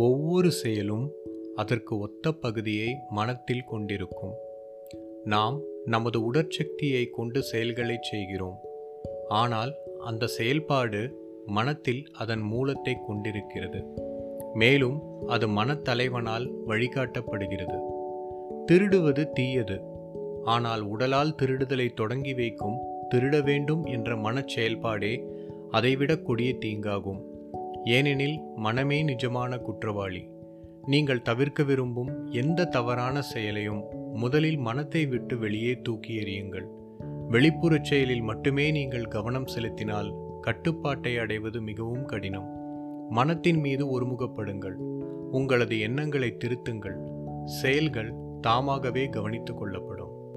ஒவ்வொரு செயலும் அதற்கு ஒத்த பகுதியை மனத்தில் கொண்டிருக்கும். நாம் நமது உடற்சக்தியை கொண்டு செயல்களை செய்கிறோம். ஆனால் அந்த செயல்பாடு மனத்தில் அதன் மூலத்தை கொண்டிருக்கிறது. மேலும் அது மனத்தலைவனால் வழிகாட்டப்படுகிறது. திருடுவது தீயது. ஆனால் உடலால் திருடுதலை தொடங்கி வைக்கும் திருட வேண்டும் என்ற மனச் செயல்பாடே அதைவிட கொடிய தீங்காகும். ஏனெனில் மனமே நிஜமான குற்றவாளி. நீங்கள் தவிர்க்க விரும்பும் எந்த தவறான செயலையும் முதலில் மனத்தை விட்டு வெளியே தூக்கி எறியுங்கள். வெளிப்புறச் செயலில் மட்டுமே நீங்கள் கவனம் செலுத்தினால் கட்டுப்பாட்டை அடைவது மிகவும் கடினம். மனத்தின் மீது ஒருமுகப்படுங்கள். உங்களது எண்ணங்களை திருத்துங்கள். செயல்கள் தாமாகவே கவனித்துக் கொள்ளப்படும்.